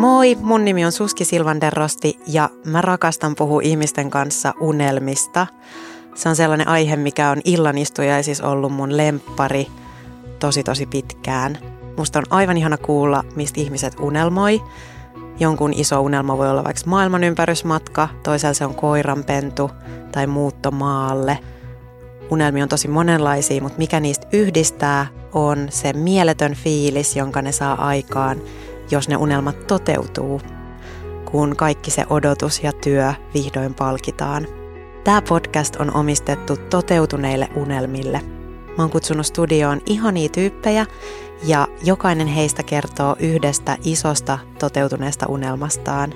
Moi, mun nimi on Suski Silvanderosti ja mä rakastan puhua ihmisten kanssa unelmista. Se on sellainen aihe, mikä on illanistujaisissa ollut mun lemppari tosi tosi pitkään. Musta on aivan ihana kuulla, mistä ihmiset unelmoi. Jonkun iso unelma voi olla vaikka maailmanympärysmatka, toisella se on koiranpentu tai muutto maalle. Unelmia on tosi monenlaisia, mutta mikä niistä yhdistää on se mieletön fiilis, jonka ne saa aikaan – jos ne unelmat toteutuu, kun kaikki se odotus ja työ vihdoin palkitaan. Tämä podcast on omistettu toteutuneille unelmille. Mä oon kutsunut studioon ihania tyyppejä ja jokainen heistä kertoo yhdestä isosta toteutuneesta unelmastaan.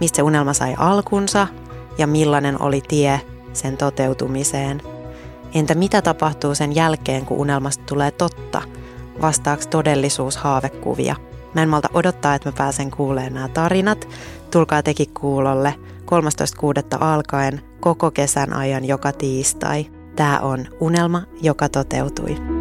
Mistä se unelma sai alkunsa ja millainen oli tie sen toteutumiseen. Entä mitä tapahtuu sen jälkeen, kun unelmasta tulee totta? Vastaaks todellisuus haavekuvia? Mä en malta odottaa, että mä pääsen kuulemaan nämä tarinat. Tulkaa teki kuulolle 13.6. alkaen koko kesän ajan joka tiistai. Tämä on unelma, joka toteutui.